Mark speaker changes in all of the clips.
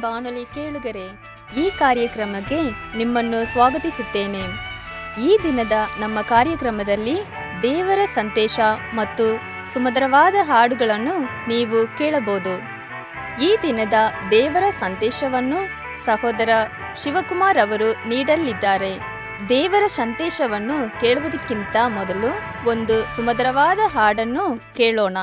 Speaker 1: ಬಾನುಲಿ ಕೇಳುಗರೆ, ಈ ಕಾರ್ಯಕ್ರಮಕ್ಕೆ ನಿಮ್ಮನ್ನು ಸ್ವಾಗತಿಸುತ್ತೇನೆ. ಈ ದಿನದ ನಮ್ಮ ಕಾರ್ಯಕ್ರಮದಲ್ಲಿ ದೇವರ ಸಂತೇಶ ಮತ್ತು ಸುಮಧುರವಾದ ಹಾಡುಗಳನ್ನು ನೀವು ಕೇಳಬಹುದು. ಈ ದಿನದ ದೇವರ ಸಂತೇಶವನ್ನು ಸಹೋದರ ಶಿವಕುಮಾರ್ ಅವರು ನೀಡಲಿದ್ದಾರೆ. ದೇವರ ಸಂತೇಶವನ್ನು ಕೇಳುವುದಕ್ಕಿಂತ ಮೊದಲು ಒಂದು ಸುಮಧುರವಾದ ಹಾಡನ್ನು ಕೇಳೋಣ.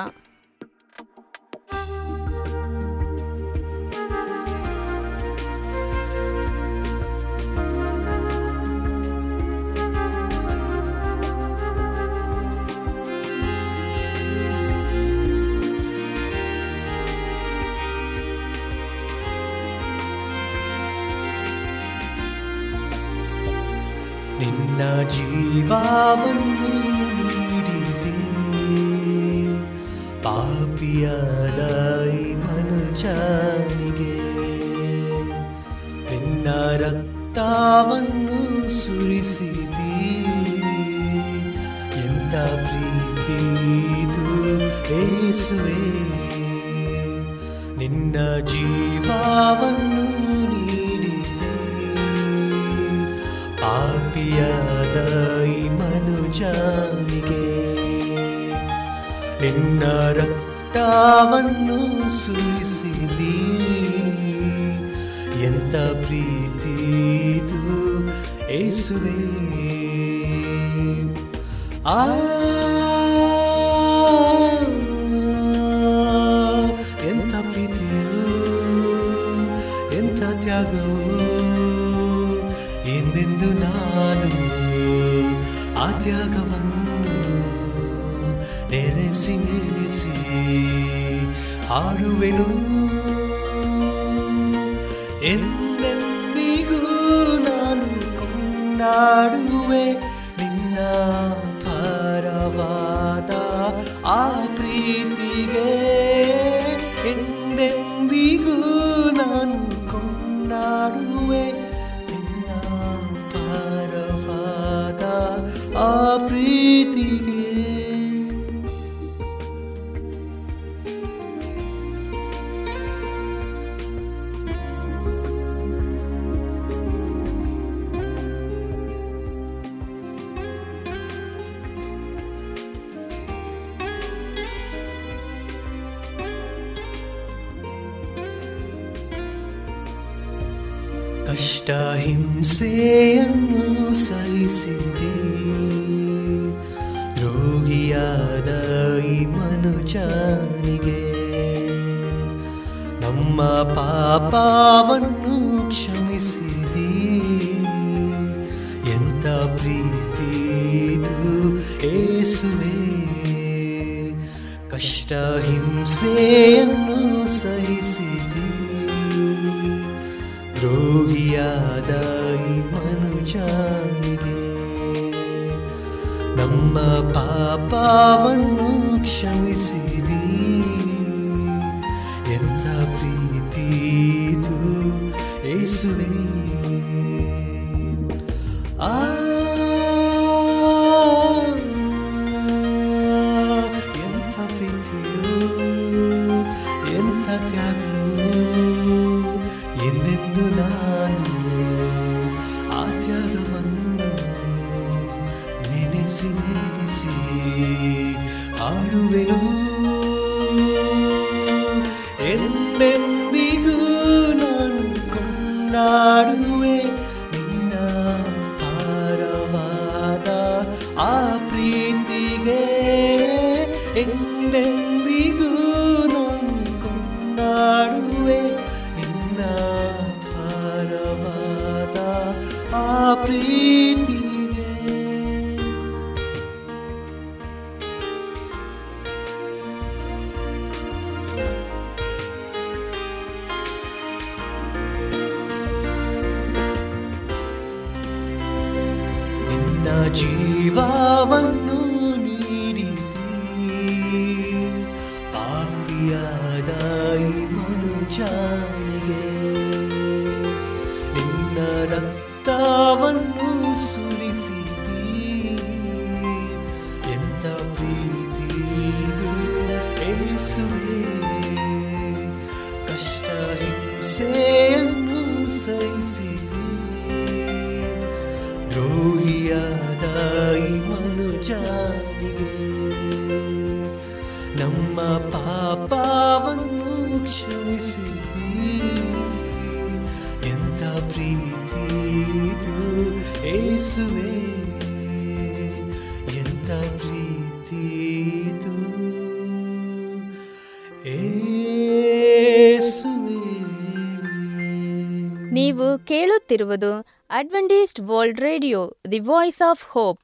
Speaker 2: ಜೀವವನ್ನು ನೀಡಿದೆ ಪಾಪಿಯಾದ ಈ ಮನುಜನಿಗೆ ನಿನ್ನ ರಕ್ತವನ್ನು ಸುರಿಸಿದೆ. ಎಂತ ಪ್ರೀತಿ ಇದು ಏಸುವೆ. ನಿನ್ನ ಜೀವವನ್ನು ಮನುಜನಿಗೆ ನಿನ್ನ ರಕ್ತವನ್ನು ಸುರಿಸಿದಿ. ಎಂತ ಪ್ರೀತಿ ಇದು ಏಸುವೆ. ಆ ಹಾಡುವೆನು. ಎಂದೆಂದಿಗೂ ನಾನು ಕೊಂಡಾಡುವೆ ನಿನ್ನ ಪರವಾದ ಆ ಪ್ರೀತಿಗೆ. ಪಾಪವನ್ನು ಕ್ಷಮಿಸಿದಿ. ಎಂತ ಪ್ರೀತಿ ಇದು ಏಸುವೆ. ಕಷ್ಟ ಹಿಂಸೆಯನ್ನು ಸಹಿಸಿದಿ. ದ್ರೋಹಿಯಾದ ಈ ಮನುಜನಿಗೆ ನಮ್ಮ ಪಾಪವನ್ನು ಹಾಡುವೆನು ಎಂದೆಂದಿಗೂ
Speaker 1: ಕೇಳುತ್ತಿರುವುದು Adventist World Radio the Voice of Hope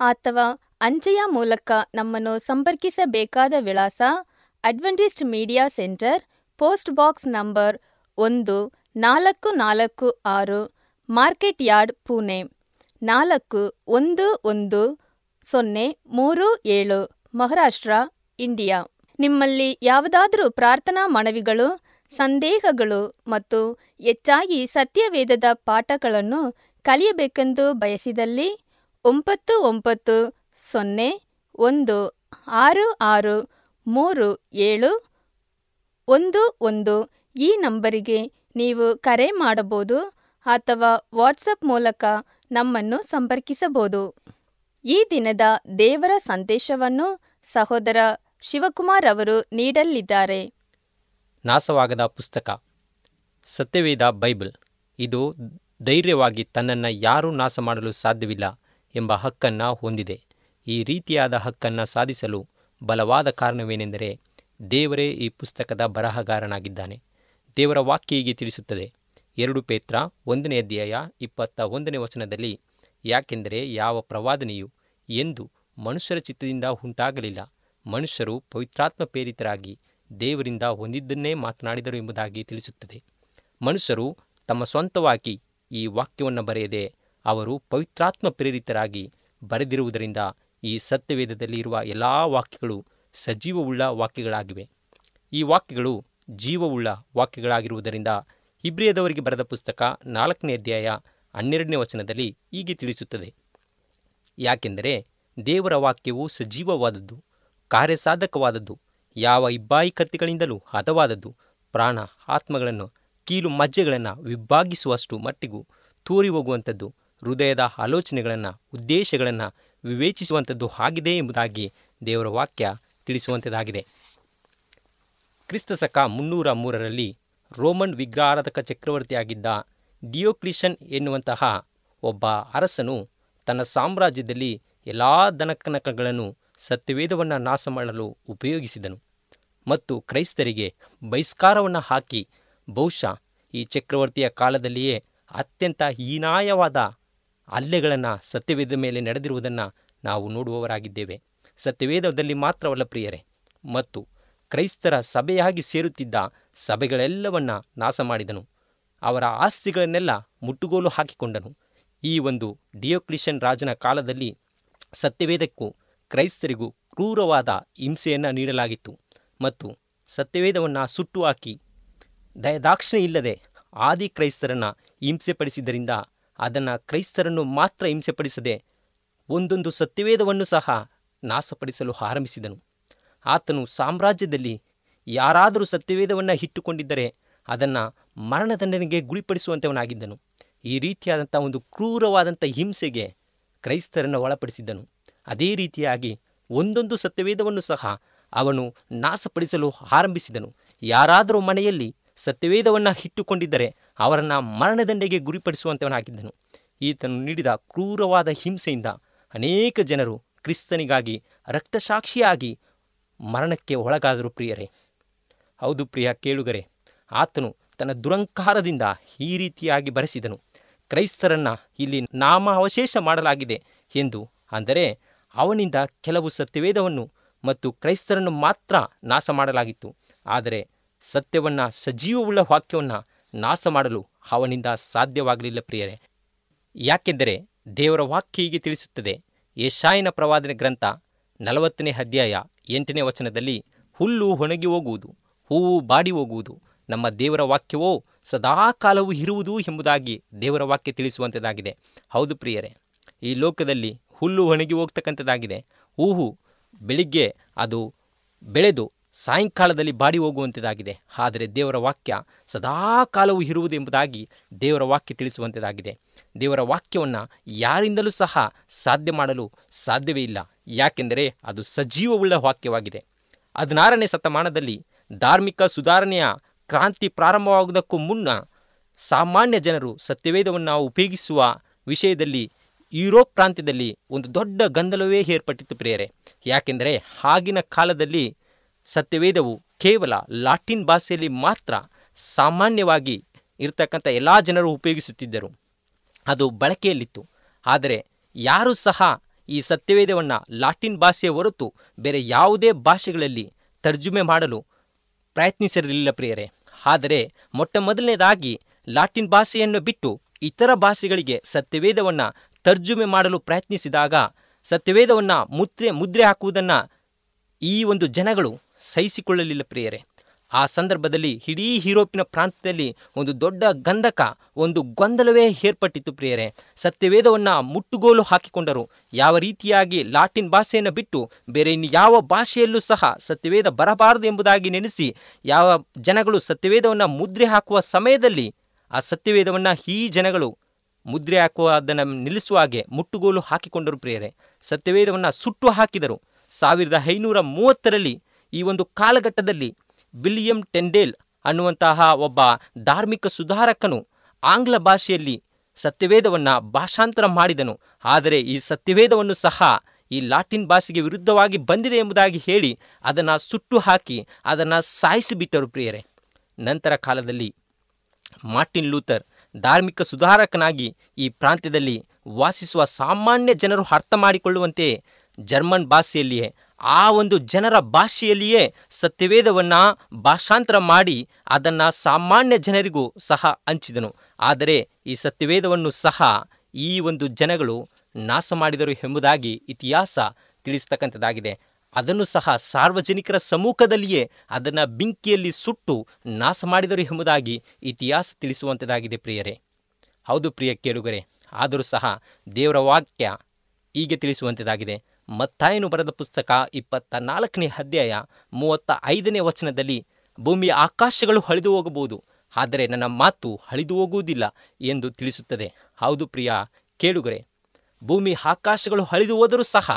Speaker 1: ಅಥವಾ ಅಂಚೆಯ ಮೂಲಕ ನಮ್ಮನ್ನು ಸಂಪರ್ಕಿಸಬೇಕಾದ ವಿಳಾಸ Adventist Media Center post box number ಒಂದು ನಾಲ್ಕು ನಾಲ್ಕು ಆರು ಮಾರ್ಕೆಟ್ ಯಾರ್ಡ್ ಪುಣೆ. ನಾಲ್ಕು ಒಂದು ಒಂದು ಸೊನ್ನೆ ಮೂರು ಏಳು, ಮಹಾರಾಷ್ಟ್ರ ಇಂಡಿಯಾ ನಿಮ್ಮಲ್ಲಿ ಯಾವುದಾದರೂ ಪ್ರಾರ್ಥನಾ ಮನವಿಗಳು ಸಂದೇಹಗಳು ಮತ್ತು ಹೆಚ್ಚಾಗಿ ಸತ್ಯವೇದದ ಪಾಠಗಳನ್ನು ಕಲಿಯಬೇಕೆಂದು ಬಯಸಿದಲ್ಲಿ ಒಂಬತ್ತು ಒಂಬತ್ತು ಸೊನ್ನೆ ಒಂದು ಆರು ಆರು ಮೂರು ಏಳು ಒಂದು ಒಂದು ಈ ನಂಬರಿಗೆ ನೀವು ಕರೆ ಮಾಡಬಹುದು ಅಥವಾ ವಾಟ್ಸಪ್ ಮೂಲಕ ನಮ್ಮನ್ನು ಸಂಪರ್ಕಿಸಬಹುದು. ಈ ದಿನದ ದೇವರ ಸಂದೇಶವನ್ನು ಸಹೋದರ ಶಿವಕುಮಾರ್ ಅವರು ನೀಡಲಿದ್ದಾರೆ.
Speaker 3: ನಾಶವಾಗದ ಪುಸ್ತಕ. ಸತ್ಯವೇದ ಬೈಬಲ್. ಇದು ಧೈರ್ಯವಾಗಿ ತನ್ನನ್ನು ಯಾರೂ ನಾಶ ಮಾಡಲು ಸಾಧ್ಯವಿಲ್ಲ ಎಂಬ ಹಕ್ಕನ್ನು ಹೊಂದಿದೆ. ಈ ರೀತಿಯಾದ ಹಕ್ಕನ್ನು ಸಾಧಿಸಲು ಬಲವಾದ ಕಾರಣವೇನೆಂದರೆ ದೇವರೇ ಈ ಪುಸ್ತಕದ ಬರಹಗಾರನಾಗಿದ್ದಾನೆ. ದೇವರ ವಾಕ್ಯ ಹೀಗೆ ತಿಳಿಸುತ್ತದೆ. ಎರಡು ಪೇತ್ರ ಒಂದನೇ ಅಧ್ಯಾಯ ಇಪ್ಪತ್ತ ಒಂದನೇ ವಚನದಲ್ಲಿ, ಯಾಕೆಂದರೆ ಯಾವ ಪ್ರವಾದನೆಯು ಎಂದು ಮನುಷ್ಯರ ಚಿತ್ತದಿಂದ ಉಂಟಾಗಲಿಲ್ಲ. ಮನುಷ್ಯರು ಪವಿತ್ರಾತ್ಮ ಪ್ರೇರಿತರಾಗಿ ದೇವರಿಂದ ಹೊಂದಿದ್ದನ್ನೇ ಮಾತನಾಡಿದರು ಎಂಬುದಾಗಿ ತಿಳಿಸುತ್ತದೆ. ಮನುಷ್ಯರು ತಮ್ಮ ಸ್ವಂತವಾಗಿ ಈ ವಾಕ್ಯವನ್ನು ಬರೆಯದೆ ಅವರು ಪವಿತ್ರಾತ್ಮ ಪ್ರೇರಿತರಾಗಿ ಬರೆದಿರುವುದರಿಂದ ಈ ಸತ್ಯವೇದದಲ್ಲಿ ಇರುವ ಎಲ್ಲ ವಾಕ್ಯಗಳು ಸಜೀವವುಳ್ಳ ವಾಕ್ಯಗಳಾಗಿವೆ. ಈ ವಾಕ್ಯಗಳು ಜೀವವುಳ್ಳ ವಾಕ್ಯಗಳಾಗಿರುವುದರಿಂದ ಇಬ್ರಿಯದವರಿಗೆ ಬರೆದ ಪುಸ್ತಕ ನಾಲ್ಕನೇ ಅಧ್ಯಾಯ ಹನ್ನೆರಡನೇ ವಚನದಲ್ಲಿ ಹೀಗೆ ತಿಳಿಸುತ್ತದೆ. ಯಾಕೆಂದರೆ ದೇವರ ವಾಕ್ಯವು ಸಜೀವವಾದದ್ದು, ಕಾರ್ಯಸಾಧಕವಾದದ್ದು ಯಾವ ಇಬ್ಬಾಯಿ ಕತ್ತಿಗಳಿಂದಲೂ ಹದವಾದದ್ದು ಪ್ರಾಣ ಆತ್ಮಗಳನ್ನು ಕೀಲು ಮಜ್ಜೆಗಳನ್ನು ವಿಭಾಗಿಸುವಷ್ಟು ಮಟ್ಟಿಗೂ ತೂರಿ ಹೋಗುವಂಥದ್ದು ಹೃದಯದ ಆಲೋಚನೆಗಳನ್ನು, ಉದ್ದೇಶಗಳನ್ನು ವಿವೇಚಿಸುವಂಥದ್ದು ಆಗಿದೆ ಎಂಬುದಾಗಿ ದೇವರ ವಾಕ್ಯ ತಿಳಿಸುವಂಥದ್ದಾಗಿದೆ. ಕ್ರಿಸ್ತಶಕ ಮುನ್ನೂರ ಮೂರರಲ್ಲಿ ರೋಮನ್ ವಿಗ್ರಹಾರಾಧಕ ಚಕ್ರವರ್ತಿಯಾಗಿದ್ದ ಡಿಯೋಕ್ಲಿಷನ್ ಎನ್ನುವಂತಹ ಒಬ್ಬ ಅರಸನು ತನ್ನ ಸಾಮ್ರಾಜ್ಯದಲ್ಲಿ ಎಲ್ಲ ದನಕನಕಗಳನ್ನು ಸತ್ಯವೇದವನ್ನು ನಾಶ ಮಾಡಲು ಉಪಯೋಗಿಸಿದನು. ಮತ್ತು ಕ್ರೈಸ್ತರಿಗೆ ಬಹಿಷ್ಕಾರವನ್ನು ಹಾಕಿ, ಬಹುಶಃ ಈ ಚಕ್ರವರ್ತಿಯ ಕಾಲದಲ್ಲಿಯೇ ಅತ್ಯಂತ ಹೀನಾಯವಾದ ಹಲ್ಲೆಗಳನ್ನು ಸತ್ಯವೇದ ಮೇಲೆ ನಡೆದಿರುವುದನ್ನು ನಾವು ನೋಡುವವರಾಗಿದ್ದೇವೆ. ಸತ್ಯವೇದದಲ್ಲಿ ಮಾತ್ರವಲ್ಲ ಪ್ರಿಯರೇ, ಮತ್ತು ಕ್ರೈಸ್ತರ ಸಭೆಯಾಗಿ ಸೇರುತ್ತಿದ್ದ ಸಭೆಗಳೆಲ್ಲವನ್ನ ನಾಶ ಮಾಡಿದನು ಅವರ ಆಸ್ತಿಗಳನ್ನೆಲ್ಲ ಮುಟ್ಟುಗೋಲು ಹಾಕಿಕೊಂಡನು. ಈ ಒಂದು ಡಿಯೋಕ್ಲಿಷನ್ ರಾಜನ ಕಾಲದಲ್ಲಿ ಸತ್ಯವೇದಕ್ಕೂ ಕ್ರೈಸ್ತರಿಗೂ ಕ್ರೂರವಾದ ಹಿಂಸೆಯನ್ನು ನೀಡಲಾಗಿತ್ತು. ಮತ್ತು ಸತ್ಯವೇದವನ್ನು ಸುಟ್ಟು ಹಾಕಿ. ದಯದಾಕ್ಷಿಣ್ಯ ಇಲ್ಲದೆ ಆದಿ ಕ್ರೈಸ್ತರನ್ನು ಹಿಂಸೆಪಡಿಸಿದ್ದರಿಂದ ಅದನ್ನು ಕ್ರೈಸ್ತರನ್ನು ಮಾತ್ರ ಹಿಂಸೆಪಡಿಸದೆ ಒಂದೊಂದು ಸತ್ಯವೇದವನ್ನು ಸಹ ನಾಶಪಡಿಸಲು ಆರಂಭಿಸಿದನು. ಆತನು ಸಾಮ್ರಾಜ್ಯದಲ್ಲಿ ಯಾರಾದರೂ ಸತ್ಯವೇದವನ್ನು ಇಟ್ಟುಕೊಂಡಿದ್ದರೆ ಅದನ್ನು ಮರಣದಂಡನೆಗೆ ಗುರಿಪಡಿಸುವಂಥವನಾಗಿದ್ದನು ಈ ರೀತಿಯಾದಂಥ ಒಂದು ಕ್ರೂರವಾದಂಥ ಹಿಂಸೆಗೆ ಕ್ರೈಸ್ತರನ್ನು ಒಳಪಡಿಸಿದ್ದನು. ಅದೇ ರೀತಿಯಾಗಿ ಒಂದೊಂದು ಸತ್ಯವೇದವನ್ನು ಸಹ ಅವನು ನಾಶಪಡಿಸಲು ಆರಂಭಿಸಿದನು. ಯಾರಾದರೂ ಮನೆಯಲ್ಲಿ ಸತ್ಯವೇದವನ್ನು ಇಟ್ಟುಕೊಂಡಿದ್ದರೆ ಅವರನ್ನು ಮರಣದಂಡೆಗೆ ಗುರಿಪಡಿಸುವಂಥವನಾಗಿದ್ದನು ಈತನು ನೀಡಿದ ಕ್ರೂರವಾದ ಹಿಂಸೆಯಿಂದ ಅನೇಕ ಜನರು ಕ್ರಿಸ್ತನಿಗಾಗಿ, ರಕ್ತಸಾಕ್ಷಿಯಾಗಿ ಮರಣಕ್ಕೆ ಒಳಗಾದರು ಪ್ರಿಯರೇ. ಹೌದು ಪ್ರಿಯ ಕೇಳುಗರೆ, ಆತನು ತನ್ನ ದುರಂಕಾರದಿಂದ ಈ ರೀತಿಯಾಗಿ ಬರೆಸಿದನು. ಕ್ರೈಸ್ತರನ್ನು ಇಲ್ಲಿ ನಾಮ ಅವಶೇಷ ಮಾಡಲಾಗಿದೆ ಎಂದು, ಅಂದರೆ ಅವನಿಂದ ಕೆಲವು ಸತ್ಯವೇದವನ್ನು ಮತ್ತು ಕ್ರೈಸ್ತರನ್ನು ಮಾತ್ರ ನಾಶ ಮಾಡಲಾಗಿತ್ತು ಆದರೆ ಸತ್ಯವನ್ನು, ಸಜೀವವುಳ್ಳ ವಾಕ್ಯವನ್ನು ನಾಶ ಮಾಡಲು ಅವನಿಂದ ಸಾಧ್ಯವಾಗಲಿಲ್ಲ ಪ್ರಿಯರೇ. ಯಾಕೆಂದರೆ ದೇವರ ವಾಕ್ಯ ಹೀಗೆ ತಿಳಿಸುತ್ತದೆ. ಯಶಾಯನ ಪ್ರವಾದನೆ ಗ್ರಂಥ ನಲವತ್ತನೇ ಅಧ್ಯಾಯ ಎಂಟನೇ ವಚನದಲ್ಲಿ, ಹುಲ್ಲು ಒಣಗಿ ಹೋಗುವುದು, ಹೂವು ಬಾಡಿ ಹೋಗುವುದು, ನಮ್ಮ ದೇವರ ವಾಕ್ಯವೋ ಸದಾಕಾಲವೂ ಇರುವುದು ಎಂಬುದಾಗಿ ದೇವರ ವಾಕ್ಯ ತಿಳಿಸುವಂಥದ್ದಾಗಿದೆ ಹೌದು ಪ್ರಿಯರೇ, ಈ ಲೋಕದಲ್ಲಿ ಹುಲ್ಲು ಒಣಗಿ ಹೋಗ್ತಕ್ಕಂಥದ್ದಾಗಿದೆ. ಹೂವು ಬೆಳಿಗ್ಗೆ ಅದು ಬೆಳೆದು ಸಾಯಂಕಾಲದಲ್ಲಿ ಬಾಡಿ ಹೋಗುವಂಥದ್ದಾಗಿದೆ ಆದರೆ ದೇವರ ವಾಕ್ಯ ಸದಾಕಾಲವೂ ಇರುವುದೆಂಬುದಾಗಿ ದೇವರ ವಾಕ್ಯ ತಿಳಿಸುವಂಥದ್ದಾಗಿದೆ ದೇವರ ವಾಕ್ಯವನ್ನು ಯಾರಿಂದಲೂ ಸಹ ಸಾಧ್ಯ ಮಾಡಲು ಸಾಧ್ಯವೇ ಇಲ್ಲ. ಯಾಕೆಂದರೆ ಅದು ಸಜೀವವುಳ್ಳ ವಾಕ್ಯವಾಗಿದೆ. ಹದಿನಾರನೇ ಶತಮಾನದಲ್ಲಿ ಧಾರ್ಮಿಕ ಸುಧಾರಣೆಯ ಕ್ರಾಂತಿ ಪ್ರಾರಂಭವಾಗುವುದಕ್ಕೂ ಮುನ್ನ ಸಾಮಾನ್ಯ ಜನರು ಸತ್ಯವೇದವನ್ನು ಉಪಯೋಗಿಸುವ ವಿಷಯದಲ್ಲಿ ಯುರೋಪ್ ಪ್ರಾಂತ್ಯದಲ್ಲಿ ಒಂದು ದೊಡ್ಡ ಗೊಂದಲವೇ ಏರ್ಪಟ್ಟಿತ್ತು ಪ್ರಿಯರೇ. ಯಾಕೆಂದರೆ ಆಗಿನ ಕಾಲದಲ್ಲಿ ಸತ್ಯವೇದವು ಕೇವಲ ಲಾಟಿನ್ ಭಾಷೆಯಲ್ಲಿ ಮಾತ್ರ ಸಾಮಾನ್ಯವಾಗಿ ಇರತಕ್ಕಂಥ ಎಲ್ಲ ಜನರು ಉಪಯೋಗಿಸುತ್ತಿದ್ದರು. ಅದು ಬಳಕೆಯಲ್ಲಿತ್ತು. ಆದರೆ ಯಾರೂ ಸಹ ಈ ಸತ್ಯವೇದವನ್ನು ಲಾಟಿನ್ ಭಾಷೆಯ ಹೊರತು ಬೇರೆ ಯಾವುದೇ ಭಾಷೆಗಳಲ್ಲಿ ತರ್ಜುಮೆ ಮಾಡಲು ಪ್ರಯತ್ನಿಸಿರಲಿಲ್ಲ ಪ್ರಿಯರೇ. ಆದರೆ ಮೊಟ್ಟ ಮೊದಲನೇದಾಗಿ ಲಾಟಿನ್ ಭಾಷೆಯನ್ನು ಬಿಟ್ಟು ಇತರ ಭಾಷೆಗಳಿಗೆ ಸತ್ಯವೇದವನ್ನು ತರ್ಜುಮೆ ಮಾಡಲು ಪ್ರಯತ್ನಿಸಿದಾಗ ಸತ್ಯವೇದವನ್ನು ಮುದ್ರೆ ಮುದ್ರೆ ಹಾಕುವುದನ್ನು ಈ ಒಂದು ಜನಗಳು ಸಹಿಸಿಕೊಳ್ಳಲಿಲ್ಲ ಪ್ರಿಯರೇ. ಆ ಸಂದರ್ಭದಲ್ಲಿ ಇಡೀ ಯುರೋಪಿನ ಪ್ರಾಂತ್ಯದಲ್ಲಿ ಒಂದು ದೊಡ್ಡ ಗಂಧಕ, ಒಂದು ಗೊಂದಲವೇ ಏರ್ಪಟ್ಟಿತ್ತು ಪ್ರಿಯರೇ. ಸತ್ಯವೇದವನ್ನು ಮುಟ್ಟುಗೋಲು ಹಾಕಿಕೊಂಡರು. ಯಾವ ರೀತಿಯಾಗಿ ಲಾಟಿನ್ ಭಾಷೆಯನ್ನು ಬಿಟ್ಟು ಬೇರೆ ಇನ್ನು ಯಾವ ಭಾಷೆಯಲ್ಲೂ ಸಹ ಸತ್ಯವೇದ ಬರಬಾರದು ಎಂಬುದಾಗಿ ನೆನೆಸಿ ಯಾವ ಜನಗಳು ಸತ್ಯವೇದವನ್ನು ಮುದ್ರೆ ಹಾಕುವ ಸಮಯದಲ್ಲಿ ಆ ಸತ್ಯವೇದವನ್ನು ಈ ಜನಗಳು ಮುದ್ರೆ ಹಾಕುವ, ಅದನ್ನು ನಿಲ್ಲಿಸುವ ಹಾಗೆ ಮುಟ್ಟುಗೋಲು ಹಾಕಿಕೊಂಡರು ಪ್ರಿಯರೇ. ಸತ್ಯವೇದವನ್ನು ಸುಟ್ಟು ಹಾಕಿದರು. ಸಾವಿರದ ಐನೂರ ಮೂವತ್ತರಲ್ಲಿ ಈ ಒಂದು ಕಾಲಘಟ್ಟದಲ್ಲಿ ವಿಲಿಯಂ ಟೆಂಡೇಲ್ ಅನ್ನುವಂತಹ ಒಬ್ಬ ಧಾರ್ಮಿಕ ಸುಧಾರಕನು ಆಂಗ್ಲ ಭಾಷೆಯಲ್ಲಿ ಸತ್ಯವೇದವನ್ನು ಭಾಷಾಂತರ ಮಾಡಿದನು. ಆದರೆ ಈ ಸತ್ಯವೇದವನ್ನು ಸಹ ಈ ಲಾಟಿನ್ ಭಾಷೆಗೆ ವಿರುದ್ಧವಾಗಿ ಬಂದಿದೆ ಎಂಬುದಾಗಿ ಹೇಳಿ ಅದನ್ನು ಸುಟ್ಟು ಹಾಕಿ ಅದನ್ನು ಸಾಯಿಸಿಬಿಟ್ಟರು ಪ್ರಿಯರೇ. ನಂತರ ಕಾಲದಲ್ಲಿ ಮಾರ್ಟಿನ್ ಲೂಥರ್ ಧಾರ್ಮಿಕ ಸುಧಾರಕನಾಗಿ ಈ ಪ್ರಾಂತ್ಯದಲ್ಲಿ ವಾಸಿಸುವ ಸಾಮಾನ್ಯ ಜನರು ಅರ್ಥ ಮಾಡಿಕೊಳ್ಳುವಂತೆ ಜರ್ಮನ್ ಭಾಷೆಯಲ್ಲಿಯೇ, ಆ ಒಂದು ಜನರ ಭಾಷೆಯಲ್ಲಿಯೇ ಸತ್ಯವೇದವನ್ನು ಭಾಷಾಂತರ ಮಾಡಿ ಅದನ್ನು ಸಾಮಾನ್ಯ ಜನರಿಗೂ ಸಹ ಹಂಚಿದನು. ಆದರೆ ಈ ಸತ್ಯವೇದವನ್ನು ಸಹ ಈ ಒಂದು ಜನಗಳು ನಾಶ ಮಾಡಿದರು ಎಂಬುದಾಗಿ ಇತಿಹಾಸ ತಿಳಿಸ್ತಕ್ಕಂಥದ್ದಾಗಿದೆ. ಅದನ್ನು ಸಹ ಸಾರ್ವಜನಿಕರ ಸಮ್ಮುಖದಲ್ಲಿಯೇ ಅದನ್ನು ಬೆಂಕಿಯಲ್ಲಿ ಸುಟ್ಟು ನಾಶ ಮಾಡಿದರು ಎಂಬುದಾಗಿ ಇತಿಹಾಸ ತಿಳಿಸುವಂಥದ್ದಾಗಿದೆ ಪ್ರಿಯರೇ. ಹೌದು ಪ್ರಿಯ ಕೇಳುಗರೆ, ಆದರೂ ಸಹ ದೇವರ ವಾಕ್ಯ ಹೀಗೆ ತಿಳಿಸುವಂಥದ್ದಾಗಿದೆ ಮತ್ತಾಯನು ಬರೆದ ಪುಸ್ತಕ ಇಪ್ಪತ್ತ ನಾಲ್ಕನೇ ಅಧ್ಯಾಯ ಮೂವತ್ತ ಐದನೇ ವಚನದಲ್ಲಿ ಭೂಮಿಯ ಆಕಾಶಗಳು ಹಳಿದು ಹೋಗಬಹುದು, ಆದರೆ ನನ್ನ ಮಾತು ಹಳಿದು ಹೋಗುವುದಿಲ್ಲ ಎಂದು ತಿಳಿಸುತ್ತದೆ. ಹೌದು ಪ್ರಿಯ ಕೇಳುಗರೆ, ಭೂಮಿ ಆಕಾಶಗಳು ಹಳಿದು ಹೋದರೂ ಸಹ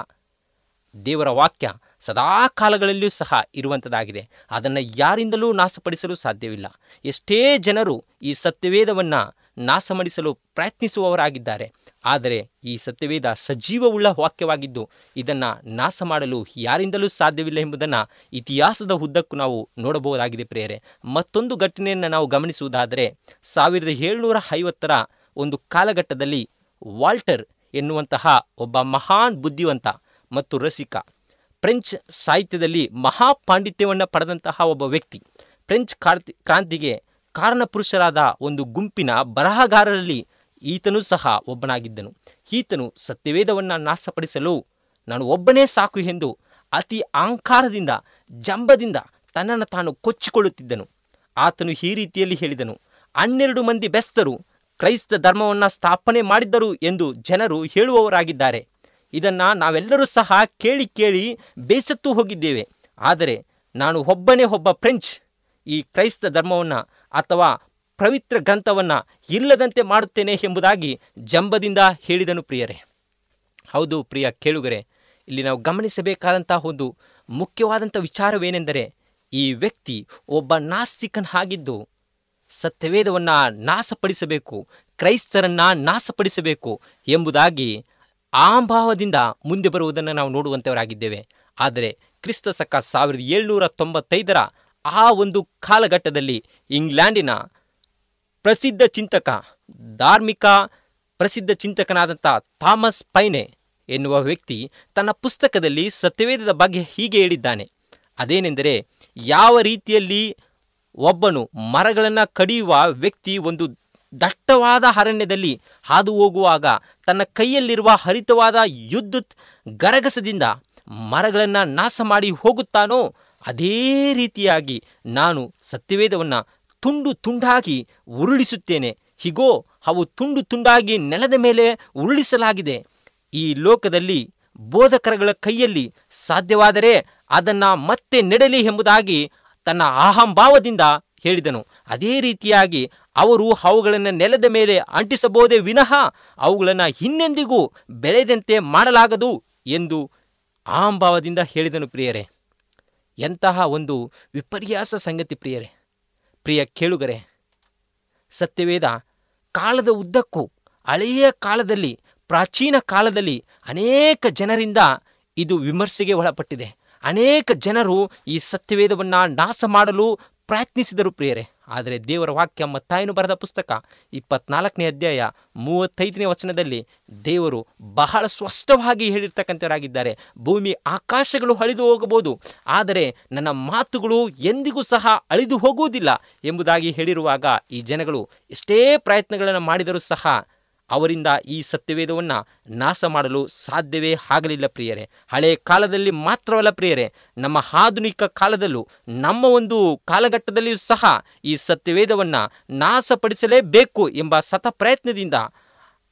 Speaker 3: ದೇವರ ವಾಕ್ಯ ಸದಾ ಕಾಲಗಳಲ್ಲಿಯೂ ಸಹ ಇರುವಂಥದ್ದಾಗಿದೆ ಅದನ್ನು ಯಾರಿಂದಲೂ ನಾಶಪಡಿಸಲು ಸಾಧ್ಯವಿಲ್ಲ. ಎಷ್ಟೇ ಜನರು ಈ ಸತ್ಯವೇದವನ್ನು ನಾಶಪಡಿಸಲು ಪ್ರಯತ್ನಿಸುವವರಾಗಿದ್ದಾರೆ. ಆದರೆ ಈ ಸತ್ಯವೇದ ಸಜೀವವುಳ್ಳ ವಾಕ್ಯವಾಗಿದ್ದು, ಇದನ್ನು ನಾಶ ಮಾಡಲು ಯಾರಿಂದಲೂ ಸಾಧ್ಯವಿಲ್ಲ ಎಂಬುದನ್ನು ಇತಿಹಾಸದ ಉದ್ದಕ್ಕೂ ನಾವು ನೋಡಬಹುದಾಗಿದೆ ಪ್ರಿಯರೇ. ಮತ್ತೊಂದು ಘಟನೆಯನ್ನು ನಾವು ಗಮನಿಸುವುದಾದರೆ, ಸಾವಿರದ ಏಳುನೂರ ಐವತ್ತರ ಒಂದು ಕಾಲಘಟ್ಟದಲ್ಲಿ ವಾಲ್ಟರ್ ಎನ್ನುವಂತಹ ಒಬ್ಬ ಮಹಾನ್ ಬುದ್ಧಿವಂತ ಮತ್ತು ರಸಿಕ. ಫ್ರೆಂಚ್ ಸಾಹಿತ್ಯದಲ್ಲಿ ಮಹಾಪಾಂಡಿತ್ಯವನ್ನು ಪಡೆದಂತಹ ಒಬ್ಬ ವ್ಯಕ್ತಿ. ಫ್ರೆಂಚ್ ಕ್ರಾಂತಿ, ಕ್ರಾಂತಿಗೆ ಕಾರಣಪುರುಷರಾದ ಒಂದು ಗುಂಪಿನ ಬರಹಗಾರರಲ್ಲಿ ಈತನೂ ಸಹ ಒಬ್ಬನಾಗಿದ್ದನು. ಈತನು ಸತ್ಯವೇದವನ್ನು ನಾಶಪಡಿಸಲು ನಾನು ಒಬ್ಬನೇ ಸಾಕು ಎಂದು ಅತಿ ಅಹಂಕಾರದಿಂದ, ಜಂಬದಿಂದ ತನ್ನನ್ನು ತಾನು ಕೊಚ್ಚಿಕೊಳ್ಳುತ್ತಿದ್ದನು. ಆತನು ಈ ರೀತಿಯಲ್ಲಿ ಹೇಳಿದನು, ಹನ್ನೆರಡು ಮಂದಿ ಬೆಸ್ತರು ಕ್ರೈಸ್ತ ಧರ್ಮವನ್ನು ಸ್ಥಾಪನೆ ಮಾಡಿದ್ದರು ಎಂದು ಜನರು ಹೇಳುವವರಾಗಿದ್ದಾರೆ. ಇದನ್ನು ನಾವೆಲ್ಲರೂ ಸಹ ಕೇಳಿ ಕೇಳಿ ಬೇಸತ್ತು ಹೋಗಿದ್ದೇವೆ. ಆದರೆ ನಾನು ಒಬ್ಬನೇ ಒಬ್ಬ ಫ್ರೆಂಚ್. ಈ ಕ್ರೈಸ್ತ ಧರ್ಮವನ್ನು ಅಥವಾ ಪವಿತ್ರ ಗ್ರಂಥವನ್ನು ಇಲ್ಲದಂತೆ ಮಾಡುತ್ತೇನೆ ಎಂಬುದಾಗಿ ಜಂಬದಿಂದ ಹೇಳಿದನು ಪ್ರಿಯರೇ. ಹೌದು ಪ್ರಿಯ ಕೇಳುಗರೆ, ಇಲ್ಲಿ ನಾವು ಗಮನಿಸಬೇಕಾದಂತಹ ಒಂದು ಮುಖ್ಯವಾದಂಥ ವಿಚಾರವೇನೆಂದರೆ ಈ ವ್ಯಕ್ತಿ ಒಬ್ಬ ನಾಸ್ತಿಕನಾಗಿದ್ದು ಸತ್ಯವೇದವನ್ನು ನಾಶಪಡಿಸಬೇಕು ಕ್ರೈಸ್ತರನ್ನು ನಾಶಪಡಿಸಬೇಕು ಎಂಬುದಾಗಿ ಆಂಭಾವದಿಂದ ಮುಂದೆ ಬರುವುದನ್ನು ನಾವು ನೋಡುವಂಥವರಾಗಿದ್ದೇವೆ. ಆದರೆ ಕ್ರಿಸ್ತ ಸಕ ಸಾವಿರದ ಏಳ್ನೂರ ತೊಂಬತ್ತೈದರ ಆ ಒಂದು ಕಾಲಘಟ್ಟದಲ್ಲಿ ಇಂಗ್ಲೆಂಡಿನ ಪ್ರಸಿದ್ಧ ಚಿಂತಕ, ಧಾರ್ಮಿಕ ಪ್ರಸಿದ್ಧ ಚಿಂತಕನಾದಂಥ ಥಾಮಸ್ ಪೈನೆ ಎನ್ನುವ ವ್ಯಕ್ತಿ ತನ್ನ ಪುಸ್ತಕದಲ್ಲಿ ಸತ್ಯವೇದದ ಬಗ್ಗೆ ಹೀಗೆ ಹೇಳಿದ್ದಾನೆ. ಅದೇನೆಂದರೆ, ಯಾವ ರೀತಿಯಲ್ಲಿ ಒಬ್ಬನು ಮರಗಳನ್ನು ಕಡಿಯುವ ವ್ಯಕ್ತಿ ಒಂದು ದಟ್ಟವಾದ ಅರಣ್ಯದಲ್ಲಿ ಹಾದು ಹೋಗುವಾಗ ತನ್ನ ಕೈಯಲ್ಲಿರುವ ಹರಿತವಾದ ಯುದ್ಧ ಗರಗಸದಿಂದ ಮರಗಳನ್ನು ನಾಶ ಮಾಡಿ ಹೋಗುತ್ತಾನೋ, ಅದೇ ರೀತಿಯಾಗಿ ನಾನು ಸತ್ಯವೇದವನ್ನು ತುಂಡು ತುಂಡಾಗಿ ಉರುಳಿಸುತ್ತೇನೆ. ಹೀಗೋ, ಅವು ತುಂಡು ತುಂಡಾಗಿ ನೆಲದ ಮೇಲೆ ಉರುಳಿಸಲಾಗಿದೆ. ಈ ಲೋಕದಲ್ಲಿ ಬೋಧಕರಗಳ ಕೈಯಲ್ಲಿ ಸಾಧ್ಯವಾದರೆ ಅದನ್ನು ಮತ್ತೆ ನೆಡಲಿ ಎಂಬುದಾಗಿ ತನ್ನ ಅಹಂಭಾವದಿಂದ ಹೇಳಿದನು. ಅದೇ ರೀತಿಯಾಗಿ ಅವರು ಅವುಗಳನ್ನು ನೆಲದ ಮೇಲೆ ಅಂಟಿಸಬಹುದೇ ವಿನಃ ಅವುಗಳನ್ನು ಹಿನ್ನೆಂದಿಗೂ ಬೆಳೆದಂತೆ ಮಾಡಲಾಗದು ಎಂದು ಆಂಭಾವದಿಂದ ಹೇಳಿದನು ಪ್ರಿಯರೇ. ಎಂತಹ ಒಂದು ವಿಪರ್ಯಾಸ ಸಂಗತಿ ಪ್ರಿಯರೇ. ಪ್ರಿಯ ಕೇಳುಗರೆ, ಸತ್ಯವೇದ ಕಾಲದ ಉದ್ದಕ್ಕೂ ಹಳೆಯ ಕಾಲದಲ್ಲಿ, ಪ್ರಾಚೀನ ಕಾಲದಲ್ಲಿ ಅನೇಕ ಜನರಿಂದ ಇದು ವಿಮರ್ಶೆಗೆ ಒಳಪಟ್ಟಿದೆ. ಅನೇಕ ಜನರು ಈ ಸತ್ಯವೇದವನ್ನು ನಾಶ ಮಾಡಲು ಪ್ರಯತ್ನಿಸಿದರು ಪ್ರಿಯರೇ, ಆದರೆ ದೇವರ ವಾಕ್ಯ ಮತ್ತಾಯನು ಬರೆದ ಪುಸ್ತಕ ಇಪ್ಪತ್ನಾಲ್ಕನೇ ಅಧ್ಯಾಯ ಮೂವತ್ತೈದನೇ ವಚನದಲ್ಲಿ ದೇವರು ಬಹಳ ಸ್ಪಷ್ಟವಾಗಿ ಹೇಳಿರ್ತಕ್ಕಂಥವರಾಗಿದ್ದಾರೆ. ಭೂಮಿ ಆಕಾಶಗಳು ಅಳಿದು ಹೋಗಬಹುದು, ಆದರೆ ನನ್ನ ಮಾತುಗಳು ಎಂದಿಗೂ ಸಹ ಅಳಿದು ಹೋಗುವುದಿಲ್ಲ ಎಂಬುದಾಗಿ ಹೇಳಿರುವಾಗ ಈ ಜನಗಳು ಎಷ್ಟೇ ಪ್ರಯತ್ನಗಳನ್ನು ಮಾಡಿದರೂ ಸಹ ಅವರಿಂದ ಈ ಸತ್ಯವೇದವನ್ನು ನಾಶ ಮಾಡಲು ಸಾಧ್ಯವೇ ಆಗಲಿಲ್ಲ ಪ್ರಿಯರೇ. ಹಳೆ ಕಾಲದಲ್ಲಿ ಮಾತ್ರವಲ್ಲ ಪ್ರಿಯರೇ, ನಮ್ಮ ಆಧುನಿಕ ಕಾಲದಲ್ಲೂ, ನಮ್ಮ ಒಂದು ಕಾಲಘಟ್ಟದಲ್ಲಿಯೂ ಸಹ ಈ ಸತ್ಯವೇದವನ್ನು ನಾಶಪಡಿಸಲೇಬೇಕು ಎಂಬ ಸತ ಪ್ರಯತ್ನದಿಂದ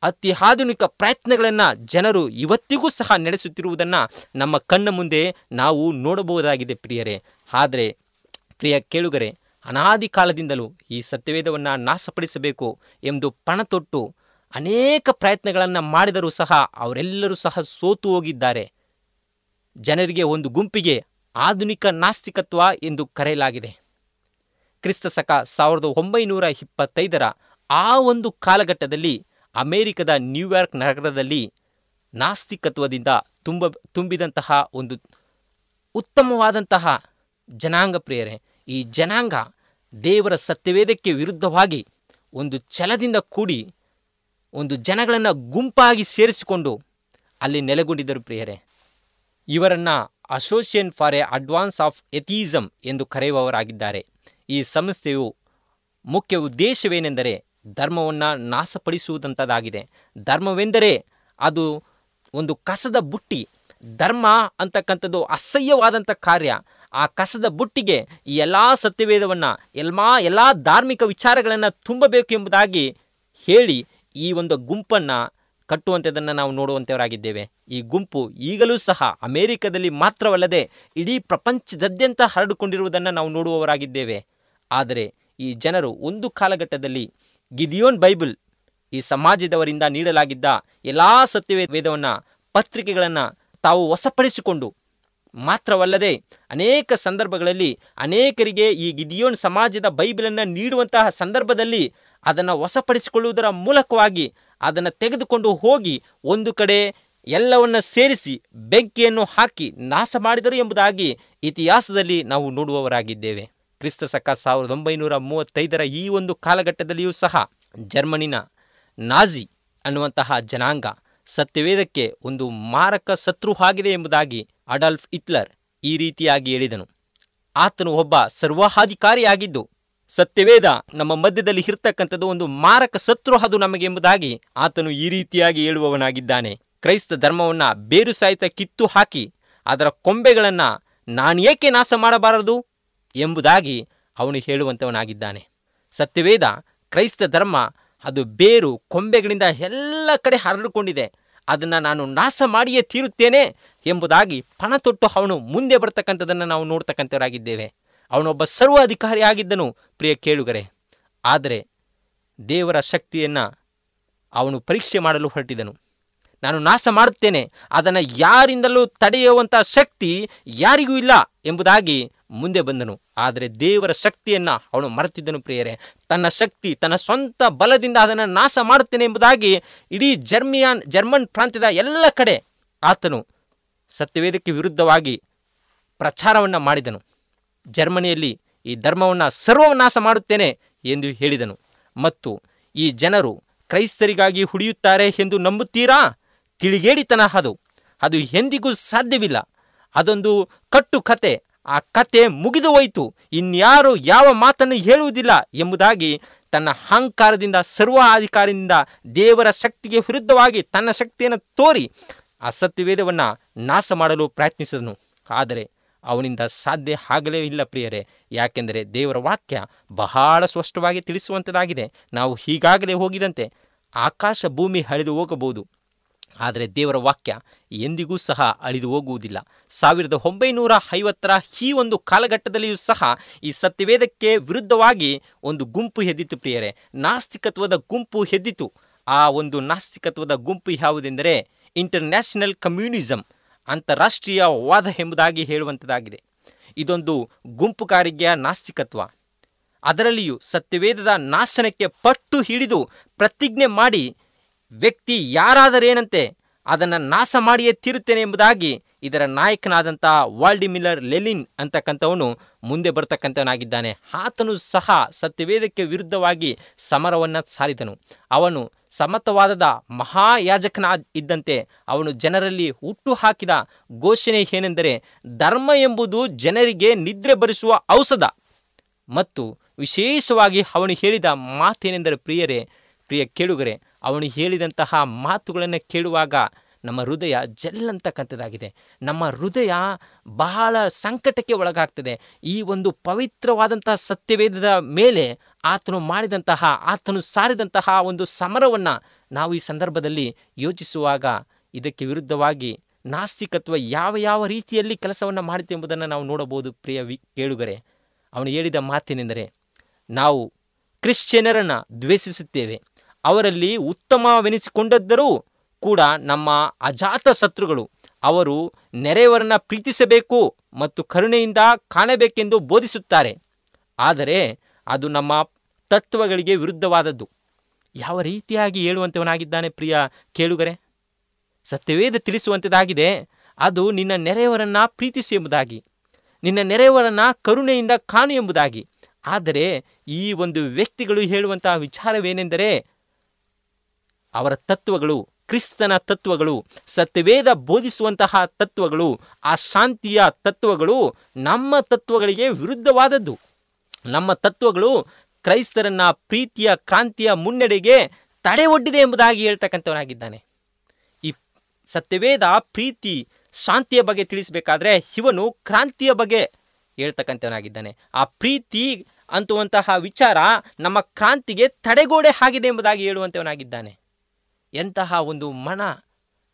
Speaker 3: ಅತಿ ಆಧುನಿಕ ಪ್ರಯತ್ನಗಳನ್ನು ಜನರು ಇವತ್ತಿಗೂ ಸಹ ನಡೆಸುತ್ತಿರುವುದನ್ನು ನಮ್ಮ ಕಣ್ಣ ಮುಂದೆ ನಾವು ನೋಡಬಹುದಾಗಿದೆ ಪ್ರಿಯರೇ. ಆದರೆ, ಪ್ರಿಯ ಕೇಳುಗರೆ, ಅನಾದಿ ಕಾಲದಿಂದಲೂ ಈ ಸತ್ಯವೇದವನ್ನು ನಾಶಪಡಿಸಬೇಕು ಎಂದು ಪಣ ತೊಟ್ಟು ಅನೇಕ ಪ್ರಯತ್ನಗಳನ್ನು ಮಾಡಿದರೂ ಸಹ ಅವರೆಲ್ಲರೂ ಸಹ ಸೋತು ಹೋಗಿದ್ದಾರೆ. ಜನರಿಗೆ ಒಂದು ಗುಂಪಿಗೆ ಆಧುನಿಕ ನಾಸ್ತಿಕತ್ವ ಎಂದು ಕರೆಯಲಾಗಿದೆ. ಕ್ರಿಸ್ತ ಶಕ ಸಾವಿರದ ಒಂಬೈನೂರ ಇಪ್ಪತ್ತೈದರ ಆ ಒಂದು ಕಾಲಘಟ್ಟದಲ್ಲಿ ಅಮೆರಿಕದ ನ್ಯೂಯಾರ್ಕ್ ನಗರದಲ್ಲಿ ನಾಸ್ತಿಕತ್ವದಿಂದ ತುಂಬ ತುಂಬಿದಂತಹ ಒಂದು ಉತ್ತಮವಾದಂತಹ ಜನಾಂಗ ಪ್ರಿಯರೇ, ಈ ಜನಾಂಗ ದೇವರ ಸತ್ಯವೇದಕ್ಕೆ ವಿರುದ್ಧವಾಗಿ ಒಂದು ಛಲದಿಂದ ಕೂಡಿ ಒಂದು ಜನಗಳನ್ನು ಗುಂಪಾಗಿ ಸೇರಿಸಿಕೊಂಡು ಅಲ್ಲಿ ನೆಲೆಗೊಂಡಿದ್ದರು ಪ್ರಿಯರೇ. ಇವರನ್ನು Association for a Advance of Atheism ಎಂದು ಕರೆಯುವವರಾಗಿದ್ದಾರೆ. ಈ ಸಂಸ್ಥೆಯು ಮುಖ್ಯ ಉದ್ದೇಶವೇನೆಂದರೆ ಧರ್ಮವನ್ನು ನಾಶಪಡಿಸುವುದಂಥದ್ದಾಗಿದೆ ಧರ್ಮವೆಂದರೆ ಅದು ಒಂದು ಕಸದ ಬುಟ್ಟಿ. ಧರ್ಮ ಅಂತಕ್ಕಂಥದ್ದು ಅಸಹ್ಯವಾದಂಥ ಕಾರ್ಯ. ಆ ಕಸದ ಬುಟ್ಟಿಗೆ ಈ ಎಲ್ಲ ಸತ್ಯವೇದವನ್ನು, ಎಲ್ಲ ಎಲ್ಲ ಧಾರ್ಮಿಕ ವಿಚಾರಗಳನ್ನು ತುಂಬಬೇಕು ಎಂಬುದಾಗಿ ಹೇಳಿ ಈ ಒಂದು ಗುಂಪನ್ನು ಕಟ್ಟುವಂಥದ್ದನ್ನು ನಾವು ನೋಡುವಂಥವರಾಗಿದ್ದೇವೆ ಈ ಗುಂಪು ಈಗಲೂ ಸಹ ಅಮೇರಿಕದಲ್ಲಿ ಮಾತ್ರವಲ್ಲದೆ ಇಡೀ ಪ್ರಪಂಚದಾದ್ಯಂತ ಹರಡಿಕೊಂಡಿರುವುದನ್ನು ನಾವು ನೋಡುವವರಾಗಿದ್ದೇವೆ. ಆದರೆ ಈ ಜನರು ಒಂದು ಕಾಲಘಟ್ಟದಲ್ಲಿ ಗಿದಿಯೋನ್ ಬೈಬಲ್ ಈ ಸಮಾಜದವರಿಂದ ನೀಡಲಾಗಿದ್ದ ಎಲ್ಲ ಸತ್ಯವೇ, ವೇದವನ್ನು, ಪತ್ರಿಕೆಗಳನ್ನು ತಾವು ವಶಪಡಿಸಿಕೊಂಡು ಮಾತ್ರವಲ್ಲದೆ ಅನೇಕ ಸಂದರ್ಭಗಳಲ್ಲಿ ಅನೇಕರಿಗೆ ಈ ಗಿದಿಯೋನ್ ಸಮಾಜದ ಬೈಬಲನ್ನು ನೀಡುವಂತಹ ಸಂದರ್ಭದಲ್ಲಿ ಅದನ್ನು ವಶಪಡಿಸಿಕೊಳ್ಳುವುದರ ಮೂಲಕವಾಗಿ ಅದನ್ನು ತೆಗೆದುಕೊಂಡು ಹೋಗಿ ಒಂದು ಕಡೆ ಎಲ್ಲವನ್ನ ಸೇರಿಸಿ ಬೆಂಕಿಯನ್ನು ಹಾಕಿ ನಾಶ ಮಾಡಿದರು ಎಂಬುದಾಗಿ ಇತಿಹಾಸದಲ್ಲಿ ನಾವು ನೋಡುವವರಾಗಿದ್ದೇವೆ. ಕ್ರಿಸ್ತ ಸಕ ಸಾವಿರದ ಒಂಬೈನೂರ ಮೂವತ್ತೈದರ ಈ ಒಂದು ಕಾಲಘಟ್ಟದಲ್ಲಿಯೂ ಸಹ ಜರ್ಮನಿನ ನಾಜಿ ಅನ್ನುವಂತಹ ಜನಾಂಗ ಸತ್ಯವೇದಕ್ಕೆ ಒಂದು ಮಾರಕ ಶತ್ರು ಆಗಿದೆ ಎಂಬುದಾಗಿ ಅಡಾಲ್ಫ್ ಹಿಟ್ಲರ್ ಈ ರೀತಿಯಾಗಿ ಹೇಳಿದನು. ಆತನು ಒಬ್ಬ ಸರ್ವಾಧಿಕಾರಿಯಾಗಿದ್ದು ಸತ್ಯವೇದ ನಮ್ಮ ಮಧ್ಯದಲ್ಲಿ ಇರ್ತಕ್ಕಂಥದ್ದು ಒಂದು ಮಾರಕ ಶತ್ರು ಅದು ನಮಗೆ ಎಂಬುದಾಗಿ ಆತನು ಈ ರೀತಿಯಾಗಿ ಹೇಳುವವನಾಗಿದ್ದಾನೆ. ಕ್ರೈಸ್ತ ಧರ್ಮವನ್ನು ಬೇರು ಸಹಿತ ಕಿತ್ತು ಹಾಕಿ ಅದರ ಕೊಂಬೆಗಳನ್ನು ನಾನು ಏಕೆ ನಾಶ ಮಾಡಬಾರದು ಎಂಬುದಾಗಿ ಅವನು ಹೇಳುವಂಥವನಾಗಿದ್ದಾನೆ ಸತ್ಯವೇದ ಕ್ರೈಸ್ತ ಧರ್ಮ ಅದು ಬೇರು ಕೊಂಬೆಗಳಿಂದ ಎಲ್ಲ ಕಡೆ ಹರಡಿಕೊಂಡಿದೆ. ಅದನ್ನು ನಾನು ನಾಶ ಮಾಡಿಯೇ ತೀರುತ್ತೇನೆ ಎಂಬುದಾಗಿ ಪಣ ತೊಟ್ಟು ಅವನು ಮುಂದೆ ಬರ್ತಕ್ಕಂಥದ್ದನ್ನು ನಾವು ನೋಡ್ತಕ್ಕಂಥವರಾಗಿದ್ದೇವೆ. ಅವನೊಬ್ಬ ಸರ್ವ ಅಧಿಕಾರಿಯಾಗಿದ್ದನು ಪ್ರಿಯ ಕೇಳುಗರೆ. ಆದರೆ ದೇವರ ಶಕ್ತಿಯನ್ನು ಅವನು ಪರೀಕ್ಷೆ ಮಾಡಲು ಹೊರಟಿದನು. ನಾನು ನಾಶ ಮಾಡುತ್ತೇನೆ, ಅದನ್ನು ಯಾರಿಂದಲೂ ತಡೆಯುವಂಥ ಶಕ್ತಿ ಯಾರಿಗೂ ಇಲ್ಲ ಎಂಬುದಾಗಿ ಮುಂದೆ ಬಂದನು. ಆದರೆ ದೇವರ ಶಕ್ತಿಯನ್ನು ಅವನು ಮರೆತಿದ್ದನು, ಪ್ರಿಯರೇ. ತನ್ನ ಶಕ್ತಿ, ತನ್ನ ಸ್ವಂತ ಬಲದಿಂದ ಅದನ್ನು ನಾಶ ಮಾಡುತ್ತೇನೆ ಎಂಬುದಾಗಿ ಇಡೀ ಜರ್ಮಿಯಾನ್, ಜರ್ಮನ್ ಪ್ರಾಂತ್ಯದ ಎಲ್ಲ ಕಡೆ ಆತನು ಸತ್ಯವೇದಕ್ಕೆ ವಿರುದ್ಧವಾಗಿ ಪ್ರಚಾರವನ್ನು ಮಾಡಿದನು. ಜರ್ಮನಿಯಲ್ಲಿ ಈ ಧರ್ಮವನ್ನು ಸರ್ವನಾಶ ಮಾಡುತ್ತೇನೆ ಎಂದು ಹೇಳಿದನು. ಮತ್ತು ಈ ಜನರು ಕ್ರೈಸ್ತರಿಗಾಗಿ ಹುಡಿಯುತ್ತಾರೆ ಎಂದು ನಂಬುತ್ತೀರಾ? ತಿಳಿಗೇಡಿತನ ಅದು. ಅದು ಎಂದಿಗೂ ಸಾಧ್ಯವಿಲ್ಲ. ಅದೊಂದು ಕಟ್ಟು ಕತೆ. ಆ ಕತೆ ಮುಗಿದು ಹೋಯಿತು. ಇನ್ಯಾರು ಯಾವ ಮಾತನ್ನು ಹೇಳುವುದಿಲ್ಲ ಎಂಬುದಾಗಿ ತನ್ನ ಅಹಂಕಾರದಿಂದ ಸರ್ವಾಧಿಕಾರದಿಂದ ದೇವರ ಶಕ್ತಿಗೆ ವಿರುದ್ಧವಾಗಿ ತನ್ನ ಶಕ್ತಿಯನ್ನು ತೋರಿ ಆ ಸತ್ಯವೇದವನ್ನು ನಾಶ ಮಾಡಲು ಪ್ರಯತ್ನಿಸಿದನು. ಆದರೆ ಅವನಿಂದ ಸಾಧ್ಯ ಆಗಲೇ ಇಲ್ಲ ಪ್ರಿಯರೇ. ಯಾಕೆಂದರೆ ದೇವರ ವಾಕ್ಯ ಬಹಳ ಸ್ಪಷ್ಟವಾಗಿ ತಿಳಿಸುವಂಥದ್ದಾಗಿದೆ ನಾವು ಹೀಗಾಗಲೇ ಹೋಗಿದಂತೆ ಆಕಾಶ ಭೂಮಿ ಹಳಿದು ಹೋಗಬಹುದು. ಆದರೆ ದೇವರ ವಾಕ್ಯ ಎಂದಿಗೂ ಸಹ ಅಳಿದು ಹೋಗುವುದಿಲ್ಲ. ಸಾವಿರದ ಒಂಬೈನೂರ ಐವತ್ತರ ಈ ಒಂದು ಕಾಲಘಟ್ಟದಲ್ಲಿಯೂ ಸಹ ಈ ಸತ್ಯವೇದಕ್ಕೆ ವಿರುದ್ಧವಾಗಿ ಒಂದು ಗುಂಪು ಎದ್ದಿತು ಪ್ರಿಯರೇ. ನಾಸ್ತಿಕತ್ವದ ಗುಂಪು ಎದ್ದಿತು ಆ ಒಂದು ನಾಸ್ತಿಕತ್ವದ ಗುಂಪು ಯಾವುದೆಂದರೆ ಇಂಟರ್ನ್ಯಾಷನಲ್ ಕಮ್ಯುನಿಸಮ್ ಅಂತಾರಾಷ್ಟ್ರೀಯವಾದ ಎಂಬುದಾಗಿ ಹೇಳುವಂಥದ್ದಾಗಿದೆ ಇದೊಂದು ಗುಂಪು ಕಾರಿಗೆಯ ನಾಸ್ತಿಕತ್ವ. ಅದರಲ್ಲಿಯೂ ಸತ್ಯವೇದದ ನಾಶನಕ್ಕೆ ಪಟ್ಟು ಹಿಡಿದು ಪ್ರತಿಜ್ಞೆ ಮಾಡಿ ವ್ಯಕ್ತಿ ಯಾರಾದರೇನಂತೆ ಅದನ್ನು ನಾಶ ಮಾಡಿಯೇ ತೀರುತ್ತೇನೆ ಎಂಬುದಾಗಿ ಇದರ ನಾಯಕನಾದಂಥ ವಾಲ್ಡಿಮಿಲ್ಲರ್ ಲೆಲಿನ್ ಅಂತಕ್ಕಂಥವನು ಮುಂದೆ ಬರ್ತಕ್ಕಂಥವನಾಗಿದ್ದಾನೆ. ಆತನು ಸಹ ಸತ್ಯವೇದಕ್ಕೆ ವಿರುದ್ಧವಾಗಿ ಸಮರವನ್ನು ಸಾರಿದನು. ಅವನು ಸಮತವಾದದ ಮಹಾಯಾಜಕನ ಇದ್ದಂತೆ ಅವನು ಜನರಲ್ಲಿ ಹುಟ್ಟು ಹಾಕಿದ ಘೋಷಣೆ ಏನೆಂದರೆ ಧರ್ಮ ಎಂಬುದು ಜನರಿಗೆ ನಿದ್ರೆ ಬರಿಸುವ ಔಷಧ. ಮತ್ತು ವಿಶೇಷವಾಗಿ ಅವನು ಹೇಳಿದ ಮಾತೇನೆಂದರೆ ಪ್ರಿಯರೇ, ಪ್ರಿಯ ಕೇಳುಗರೆ, ಅವನು ಹೇಳಿದಂತಹ ಮಾತುಗಳನ್ನು ಕೇಳುವಾಗ ನಮ್ಮ ಹೃದಯ ಜಲ್ಲಂತಕ್ಕಂಥದ್ದಾಗಿದೆ. ನಮ್ಮ ಹೃದಯ ಬಹಳ ಸಂಕಟಕ್ಕೆ ಒಳಗಾಗ್ತದೆ. ಈ ಒಂದು ಪವಿತ್ರವಾದಂತಹ ಸತ್ಯವೇದದ ಮೇಲೆ ಆತನು ಮಾಡಿದಂತಹ, ಆತನು ಸಾರಿದಂತಹ ಒಂದು ಸಮರವನ್ನು ನಾವು ಈ ಸಂದರ್ಭದಲ್ಲಿ ಯೋಚಿಸುವಾಗ ಇದಕ್ಕೆ ವಿರುದ್ಧವಾಗಿ ನಾಸ್ತಿಕತ್ವ ಯಾವ ಯಾವ ರೀತಿಯಲ್ಲಿ ಕೆಲಸವನ್ನು ಮಾಡಿತು ಎಂಬುದನ್ನು ನಾವು ನೋಡಬಹುದು, ಪ್ರಿಯ ವಿ, ಕೇಳುಗರೆ. ಅವನು ಹೇಳಿದ ಮಾತೇನೆಂದರೆ, ನಾವು ಕ್ರಿಶ್ಚಿಯನರನ್ನು ದ್ವೇಷಿಸುತ್ತೇವೆ. ಅವರಲ್ಲಿ ಉತ್ತಮವೆನಿಸಿಕೊಂಡದ್ದರೂ ಕೂಡ ನಮ್ಮ ಅಜಾತ ಶತ್ರುಗಳು, ಅವರು ನೆರೆಯವರನ್ನು ಪ್ರೀತಿಸಬೇಕು ಮತ್ತು ಕರುಣೆಯಿಂದ ಕಾಣಬೇಕೆಂದು ಬೋಧಿಸುತ್ತಾರೆ. ಆದರೆ ಅದು ನಮ್ಮ ತತ್ವಗಳಿಗೆ ವಿರುದ್ಧವಾದದ್ದು. ಯಾವ ರೀತಿಯಾಗಿ ಹೇಳುವಂಥವನಾಗಿದ್ದಾನೆ ಪ್ರಿಯ ಕೇಳುಗರೆ? ಸತ್ಯವೇದ ತಿಳಿಸುವಂಥದ್ದಾಗಿದೆ ಅದು ನಿನ್ನ ನೆರೆಯವರನ್ನು ಪ್ರೀತಿಸು ಎಂಬುದಾಗಿ, ನಿನ್ನ ನೆರೆಯವರನ್ನು ಕರುಣೆಯಿಂದ ಕಾಣು ಎಂಬುದಾಗಿ. ಆದರೆ ಈ ಒಂದು ವ್ಯಕ್ತಿಗಳು ಹೇಳುವಂತಹ ವಿಚಾರವೇನೆಂದರೆ, ಅವರ ತತ್ವಗಳು, ಕ್ರಿಸ್ತನ ತತ್ವಗಳು, ಸತ್ಯವೇದ ಬೋಧಿಸುವಂತಹ ತತ್ವಗಳು, ಆ ಶಾಂತಿಯ ತತ್ವಗಳು ನಮ್ಮ ತತ್ವಗಳಿಗೆ ವಿರುದ್ಧವಾದದ್ದು. ನಮ್ಮ ತತ್ವಗಳು ಕ್ರೈಸ್ತರನ್ನ ಪ್ರೀತಿಯ, ಕ್ರಾಂತಿಯ ಮುನ್ನಡೆಗೆ ತಡೆ ಒಡ್ಡಿದೆ ಎಂಬುದಾಗಿ ಹೇಳ್ತಕ್ಕಂಥವನಾಗಿದ್ದಾನೆ. ಈ ಸತ್ಯವೇದ ಪ್ರೀತಿ, ಶಾಂತಿಯ ಬಗ್ಗೆ ತಿಳಿಸಬೇಕಾದ್ರೆ ಇವನು ಕ್ರಾಂತಿಯ ಬಗ್ಗೆ ಹೇಳ್ತಕ್ಕಂಥವನಾಗಿದ್ದಾನೆ. ಆ ಪ್ರೀತಿ ಅಂತುವಂತಹ ವಿಚಾರ ನಮ್ಮ ಕ್ರಾಂತಿಗೆ ತಡೆಗೋಡೆ ಆಗಿದೆ ಎಂಬುದಾಗಿ ಹೇಳುವಂಥವನಾಗಿದ್ದಾನೆ. ಎಂತಹ ಒಂದು ಮನ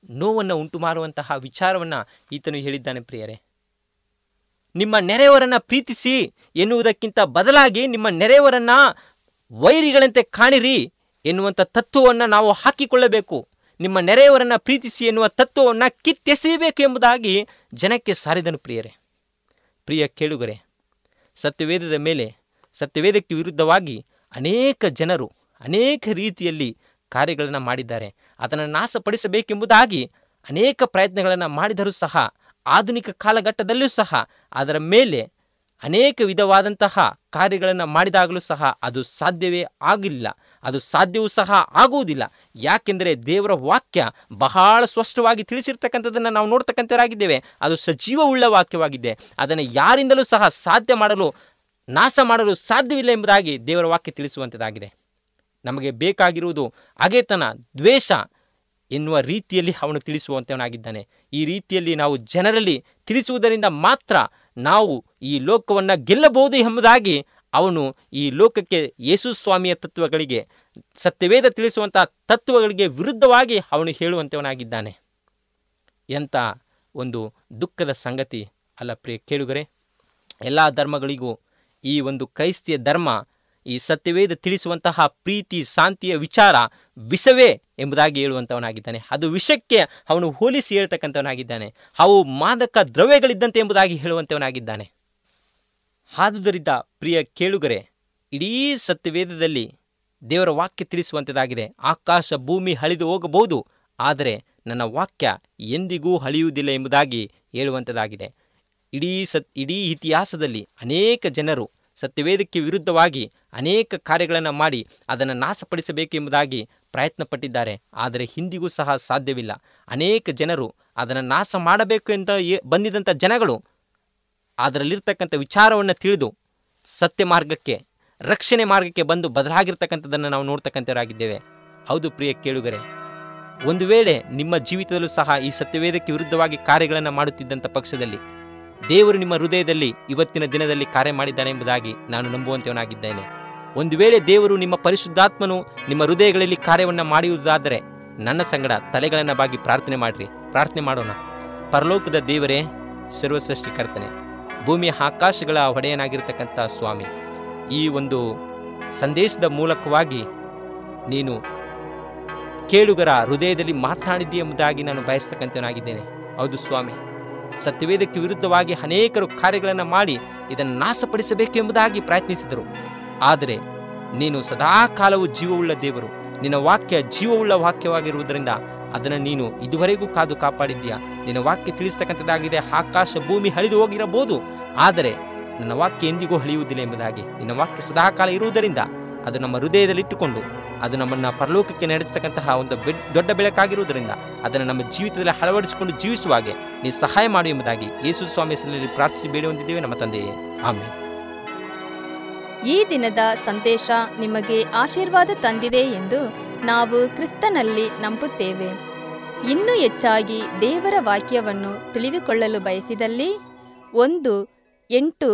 Speaker 3: ನೋವನ್ನು ಉಂಟು ಮಾಡುವಂತಹ ವಿಚಾರವನ್ನು ಈತನು ಹೇಳಿದ್ದಾನೆ ಪ್ರಿಯರೇ. ನಿಮ್ಮ ನೆರೆಯವರನ್ನು ಪ್ರೀತಿಸಿ ಎನ್ನುವುದಕ್ಕಿಂತ ಬದಲಾಗಿ ನಿಮ್ಮ ನೆರೆಯವರನ್ನು ವೈರಿಗಳಂತೆ ಕಾಣಿರಿ ಎನ್ನುವಂಥ ತತ್ವವನ್ನು ನಾವು ಹಾಕಿಕೊಳ್ಳಬೇಕು. ನಿಮ್ಮ ನೆರೆಯವರನ್ನು ಪ್ರೀತಿಸಿ ಎನ್ನುವ ತತ್ವವನ್ನು ಕಿತ್ತೆಸೆಯಬೇಕು ಎಂಬುದಾಗಿ ಜನಕ್ಕೆ ಸಾರಿದನು ಪ್ರಿಯರೇ. ಪ್ರಿಯ ಕೇಳುಗರೆ, ಸತ್ಯವೇದದ ಮೇಲೆ ಸತ್ಯವೇದಕ್ಕೆ ವಿರುದ್ಧವಾಗಿ ಅನೇಕ ಜನರು ಅನೇಕ ರೀತಿಯಲ್ಲಿ ಕಾರ್ಯಗಳನ್ನು ಮಾಡಿದ್ದಾರೆ. ಅದನ್ನು ನಾಶಪಡಿಸಬೇಕೆಂಬುದಾಗಿ ಅನೇಕ ಪ್ರಯತ್ನಗಳನ್ನು ಮಾಡಿದರೂ ಸಹ ಆಧುನಿಕ ಕಾಲಘಟ್ಟದಲ್ಲೂ ಸಹ, ಅದರ ಮೇಲೆ ಅನೇಕ ವಿಧವಾದಂತಹ ಕಾರ್ಯಗಳನ್ನು ಮಾಡಿದಾಗಲೂ ಸಹ ಅದು ಸಾಧ್ಯವೇ ಆಗಿಲ್ಲ. ಅದು ಸಾಧ್ಯವೂ ಸಹ ಆಗುವುದಿಲ್ಲ. ಯಾಕೆಂದರೆ ದೇವರ ವಾಕ್ಯ ಬಹಳ ಸ್ಪಷ್ಟವಾಗಿ ತಿಳಿಸಿರ್ತಕ್ಕಂಥದ್ದನ್ನು ನಾವು ನೋಡ್ತಕ್ಕಂಥರಾಗಿದ್ದೇವೆ ಅದು ಸಜೀವವುಳ್ಳ ವಾಕ್ಯವಾಗಿದೆ. ಅದನ್ನು ಯಾರಿಂದಲೂ ಸಹ ಸಾಧ್ಯ ಮಾಡಲು, ನಾಶ ಮಾಡಲು ಸಾಧ್ಯವಿಲ್ಲ ಎಂಬುದಾಗಿ ದೇವರ ವಾಕ್ಯ ತಿಳಿಸುವಂಥದ್ದಾಗಿದೆ. ನಮಗೆ ಬೇಕಾಗಿರುವುದು ಅಗೇತನ, ದ್ವೇಷ ಎನ್ನುವ ರೀತಿಯಲ್ಲಿ ಅವನು ತಿಳಿಸುವಂಥವನಾಗಿದ್ದಾನೆ ಈ ರೀತಿಯಲ್ಲಿ ನಾವು ಜನರಲ್ಲಿ ತಿಳಿಸುವುದರಿಂದ ಮಾತ್ರ ನಾವು ಈ ಲೋಕವನ್ನು ಗೆಲ್ಲಬಹುದು ಎಂಬುದಾಗಿ ಅವನು ಈ ಲೋಕಕ್ಕೆ ಯೇಸು ಸ್ವಾಮಿಯ ತತ್ವಗಳಿಗೆ, ಸತ್ಯವೇದ ತಿಳಿಸುವಂಥ ತತ್ವಗಳಿಗೆ ವಿರುದ್ಧವಾಗಿ ಅವನು ಹೇಳುವಂಥವನಾಗಿದ್ದಾನೆ ಎಂಥ ಒಂದು ದುಃಖದ ಸಂಗತಿ ಅಲ್ಲ ಪ್ರಿಯ ಕೇಳುಗರೆ. ಎಲ್ಲ ಧರ್ಮಗಳಿಗೂ ಈ ಒಂದು ಕ್ರೈಸ್ತಿಯ ಧರ್ಮ, ಈ ಸತ್ಯವೇದ ತಿಳಿಸುವಂತಹ ಪ್ರೀತಿ, ಶಾಂತಿಯ ವಿಚಾರ ವಿಷವೇ ಎಂಬುದಾಗಿ ಹೇಳುವಂಥವನಾಗಿದ್ದಾನೆ. ಅದು ವಿಷಕ್ಕೆ ಅವನು ಹೋಲಿಸಿ ಹೇಳ್ತಕ್ಕಂಥವನಾಗಿದ್ದಾನೆ. ಅವು ಮಾದಕ ದ್ರವ್ಯಗಳಿದ್ದಂತೆ ಎಂಬುದಾಗಿ ಹೇಳುವಂಥವನಾಗಿದ್ದಾನೆ. ಆದುದರಿಂದ ಪ್ರಿಯ ಕೇಳುಗರೆ, ಇಡೀ ಸತ್ಯವೇದದಲ್ಲಿ ದೇವರ ವಾಕ್ಯ ತಿಳಿಸುವಂಥದ್ದಾಗಿದೆ. ಆಕಾಶ ಭೂಮಿ ಅಳಿದು ಹೋಗಬಹುದು, ಆದರೆ ನನ್ನ ವಾಕ್ಯ ಎಂದಿಗೂ ಅಳಿಯುವುದಿಲ್ಲ ಎಂಬುದಾಗಿ ಹೇಳುವಂಥದ್ದಾಗಿದೆ. ಇಡೀ ಸತ್, ಇಡೀ ಇತಿಹಾಸದಲ್ಲಿ ಅನೇಕ ಜನರು ಸತ್ಯವೇದಕ್ಕೆ ವಿರುದ್ಧವಾಗಿ ಅನೇಕ ಕಾರ್ಯಗಳನ್ನು ಮಾಡಿ ಅದನ್ನು ನಾಶಪಡಿಸಬೇಕು ಎಂಬುದಾಗಿ ಪ್ರಯತ್ನ ಪಟ್ಟಿದ್ದಾರೆ ಆದರೆ ಹಿಂದಿಗೂ ಸಹ ಸಾಧ್ಯವಿಲ್ಲ. ಅನೇಕ ಜನರು ಅದನ್ನು ನಾಶ ಮಾಡಬೇಕು ಅಂತ ಬಂದಿದಂಥ ಜನಗಳು ಅದರಲ್ಲಿರ್ತಕ್ಕಂಥ ವಿಚಾರವನ್ನು ತಿಳಿದು ಸತ್ಯ ಮಾರ್ಗಕ್ಕೆ, ರಕ್ಷಣೆ ಮಾರ್ಗಕ್ಕೆ ಬಂದು ಬದಲಾಗಿರ್ತಕ್ಕಂಥದ್ದನ್ನು ನಾವು ನೋಡ್ತಕ್ಕಂಥವರಾಗಿದ್ದೇವೆ. ಹೌದು ಪ್ರಿಯ ಕೇಳುಗರೆ, ಒಂದು ವೇಳೆ ನಿಮ್ಮ ಜೀವಿತದಲ್ಲೂ ಸಹ ಈ ಸತ್ಯವೇದಕ್ಕೆ ವಿರುದ್ಧವಾಗಿ ಕಾರ್ಯಗಳನ್ನು ಮಾಡುತ್ತಿದ್ದಂಥ ಪಕ್ಷದಲ್ಲಿ ದೇವರು ನಿಮ್ಮ ಹೃದಯದಲ್ಲಿ ಇವತ್ತಿನ ದಿನದಲ್ಲಿ ಕಾರ್ಯ ಮಾಡಿದ್ದಾನೆ ನಾನು ನಂಬುವಂತವನಾಗಿದ್ದೇನೆ. ಒಂದು ವೇಳೆ ದೇವರು ನಿಮ್ಮ ಪರಿಶುದ್ಧಾತ್ಮನು ನಿಮ್ಮ ಹೃದಯಗಳಲ್ಲಿ ಕಾರ್ಯವನ್ನು ಮಾಡುವುದಾದರೆ ನನ್ನ ಸಂಗಡ ತಲೆಗಳನ್ನು ಬಾಗಿ ಪ್ರಾರ್ಥನೆ ಮಾಡಿರಿ. ಪ್ರಾರ್ಥನೆ ಮಾಡೋಣ. ಪರಲೋಕದ ದೇವರೇ ಸರ್ವಸೃಷ್ಟಿಕರ್ತನೆ ಭೂಮಿಯ ಆಕಾಶಗಳ ಒಡೆಯನಾಗಿರ್ತಕ್ಕಂಥ ಸ್ವಾಮಿ, ಈ ಒಂದು ಸಂದೇಶದ ಮೂಲಕವಾಗಿ ನೀನು ಕೇಳುಗರ ಹೃದಯದಲ್ಲಿ ಮಾತನಾಡಿದ್ದಿ ಎಂಬುದಾಗಿ ನಾನು ಬಯಸ್ತಕ್ಕಂಥವನಾಗಿದ್ದೇನೆ. ಹೌದು ಸ್ವಾಮಿ. ಸತ್ಯವೇದಕ್ಕೆ ವಿರುದ್ಧವಾಗಿ ಅನೇಕರು ಕಾರ್ಯಗಳನ್ನು ಮಾಡಿ ಇದನ್ನು ನಾಶಪಡಿಸಬೇಕು ಎಂಬುದಾಗಿ ಪ್ರಯತ್ನಿಸಿದರು. ಆದರೆ ನೀನು ಸದಾಕಾಲವು ಜೀವವುಳ್ಳ ದೇವರು. ನಿನ್ನ ವಾಕ್ಯ ಜೀವವುಳ್ಳ ವಾಕ್ಯವಾಗಿರುವುದರಿಂದ ಅದನ್ನು ನೀನು ಇದುವರೆಗೂ ಕಾದು ಕಾಪಾಡಿದ್ದೀಯಾ? ನಿನ್ನ ವಾಕ್ಯ ತಿಳಿಸ್ತಕ್ಕಂಥದ್ದಾಗಿದೆ, ಆಕಾಶ ಭೂಮಿ ಹಳಿದು ಹೋಗಿರಬಹುದು. ಆದರೆ ನನ್ನ ವಾಕ್ಯ ಎಂದಿಗೂ ಹಳಿಯುವುದಿಲ್ಲ ಎಂಬುದಾಗಿ. ನಿನ್ನ ವಾಕ್ಯ ಸದಾಕಾಲ ಇರುವುದರಿಂದ ಅದು ನಮ್ಮ ಹೃದಯದಲ್ಲಿಟ್ಟುಕೊಂಡು, ಅದು ನಮ್ಮನ್ನು ಪರಲೋಕಕ್ಕೆ ನಡೆಸತಕ್ಕಂತಹ ಒಂದು ಬೆಡ್, ದೊಡ್ಡ ಬೆಳಕಾಗಿರುವುದರಿಂದ ಅದನ್ನು ನಮ್ಮ ಜೀವಿತದಲ್ಲಿ ಅಳವಡಿಸಿಕೊಂಡು ಜೀವಿಸುವಾಗೆ ನೀ ಸಹಾಯ ಮಾಡು ಎಂಬುದಾಗಿ ಯೇಸು ಸ್ವಾಮಿ ಹೆಸರಿನಲ್ಲಿ ಪ್ರಾರ್ಥಿಸಿ ಬೇಡಿ ಹೊಂದಿದ್ದೇವೆ ನಮ್ಮ ತಂದೆಯೇ. ಆಮೇಲೆ
Speaker 1: ಈ ದಿನದ ಸಂದೇಶ ನಿಮಗೆ ಆಶೀರ್ವಾದ ತಂದಿದೆ ಎಂದು ನಾವು ಕ್ರಿಸ್ತನಲ್ಲಿ ನಂಬುತ್ತೇವೆ. ಇನ್ನೂ ಹೆಚ್ಚಾಗಿ ದೇವರ ವಾಕ್ಯವನ್ನು ತಿಳಿದುಕೊಳ್ಳಲು ಬಯಸಿದಲ್ಲಿ ಒಂದು ಎಂಟು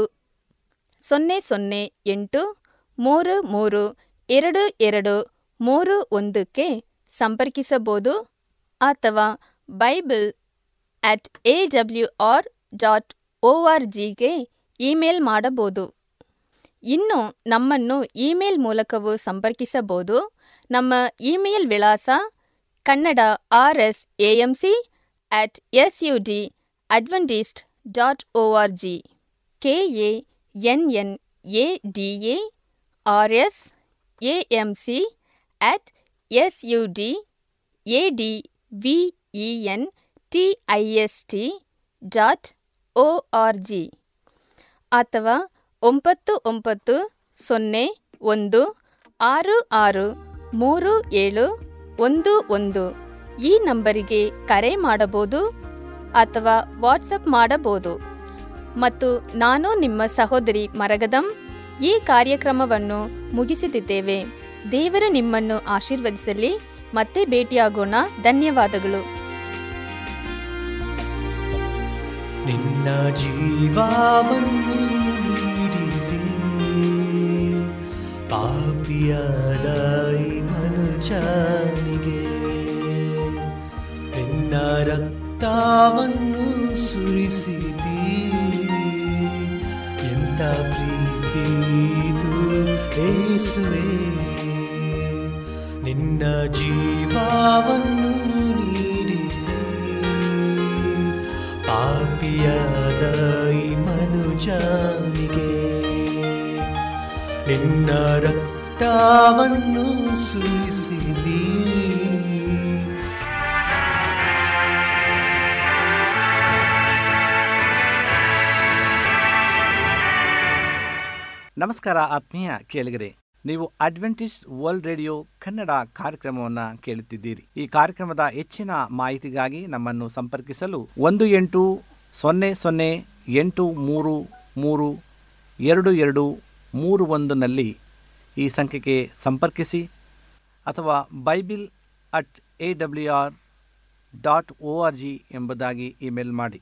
Speaker 1: ಸೊನ್ನೆ ಸೊನ್ನೆ ಎಂಟು ಮೂರು ಮೂರು ಎರಡು ಎರಡು ಮೂರು ಒಂದಕ್ಕೆ ಸಂಪರ್ಕಿಸಬಹುದು ಅಥವಾ Bible at A W R dot O R ಜಿಗೆ ಇಮೇಲ್ ಮಾಡಬಹುದು. ಇನ್ನು ನಮ್ಮನ್ನು ಇಮೇಲ್ ಮೂಲಕವೂ ಸಂಪರ್ಕಿಸಬಹುದು. ನಮ್ಮ ಇಮೇಲ್ ವಿಳಾಸ Kannada R S A M C at S U D Adventist dot O R G. K A N N A D A R S A M C at S U D A D V E N T I S T dot O R G ಅಥವಾ ಒಂಬತ್ತು ಒಂಬತ್ತು ಸೊನ್ನೆ ಒಂದು ಆರು ಆರು ಮೂರು ಏಳು ಒಂದು ಒಂದು ಈ ನಂಬರಿಗೆ ಕರೆ ಮಾಡಬಹುದು ಅಥವಾ ವಾಟ್ಸಪ್ ಮಾಡಬಹುದು. ಮತ್ತು ನಾನು ನಿಮ್ಮ ಸಹೋದರಿ ಮರಗದಂ ಈ ಕಾರ್ಯಕ್ರಮವನ್ನು ಮುಗಿಸುತ್ತಿದ್ದೇವೆ ದೇವರು ನಿಮ್ಮನ್ನು ಆಶೀರ್ವದಿಸಲಿ. ಮತ್ತೆ ಭೇಟಿಯಾಗೋಣ. ಧನ್ಯವಾದಗಳು.
Speaker 2: ನಿನ್ನ ಜೀವವನ್ನು ಪಾಪಿಯಾದ ಈ ಮನುಜನಿಗೆ ನಿನ್ನ ರಕ್ತವನ್ನು ಸುರಿಸಿದಿ. ಎಂತ ಪ್ರೀತಿ ಇದು ಏಸುವೆ. ನಿನ್ನ ಜೀವವನ್ನು ನಿನ್ನ ರಕ್ತವನ್ನು ಸುರಿಸಿದಿ.
Speaker 4: ನಮಸ್ಕಾರ ಆತ್ಮೀಯ ಕೇಳಿಗರೆ, ನೀವು ಅಡ್ವೆಂಟಿಸ್ ವರ್ಲ್ಡ್ ರೇಡಿಯೋ ಕನ್ನಡ ಕಾರ್ಯಕ್ರಮವನ್ನು ಕೇಳುತ್ತಿದ್ದೀರಿ. ಈ ಕಾರ್ಯಕ್ರಮದ ಹೆಚ್ಚಿನ ಮಾಹಿತಿಗಾಗಿ ನಮ್ಮನ್ನು ಸಂಪರ್ಕಿಸಲು ಒಂದು ಎಂಟು ಸೊನ್ನೆ ಸೊನ್ನೆ ಎಂಟು ಮೂರು ಮೂರು ಎರಡು ಎರಡು ಮೂರು ಒಂದನಲ್ಲಿ ಈ ಸಂಖ್ಯೆಗೆ ಸಂಪರ್ಕಿಸಿ ಅಥವಾ bible at A W R dot O R G ಎಂಬುದಾಗಿ ಇಮೇಲ್ ಮಾಡಿ.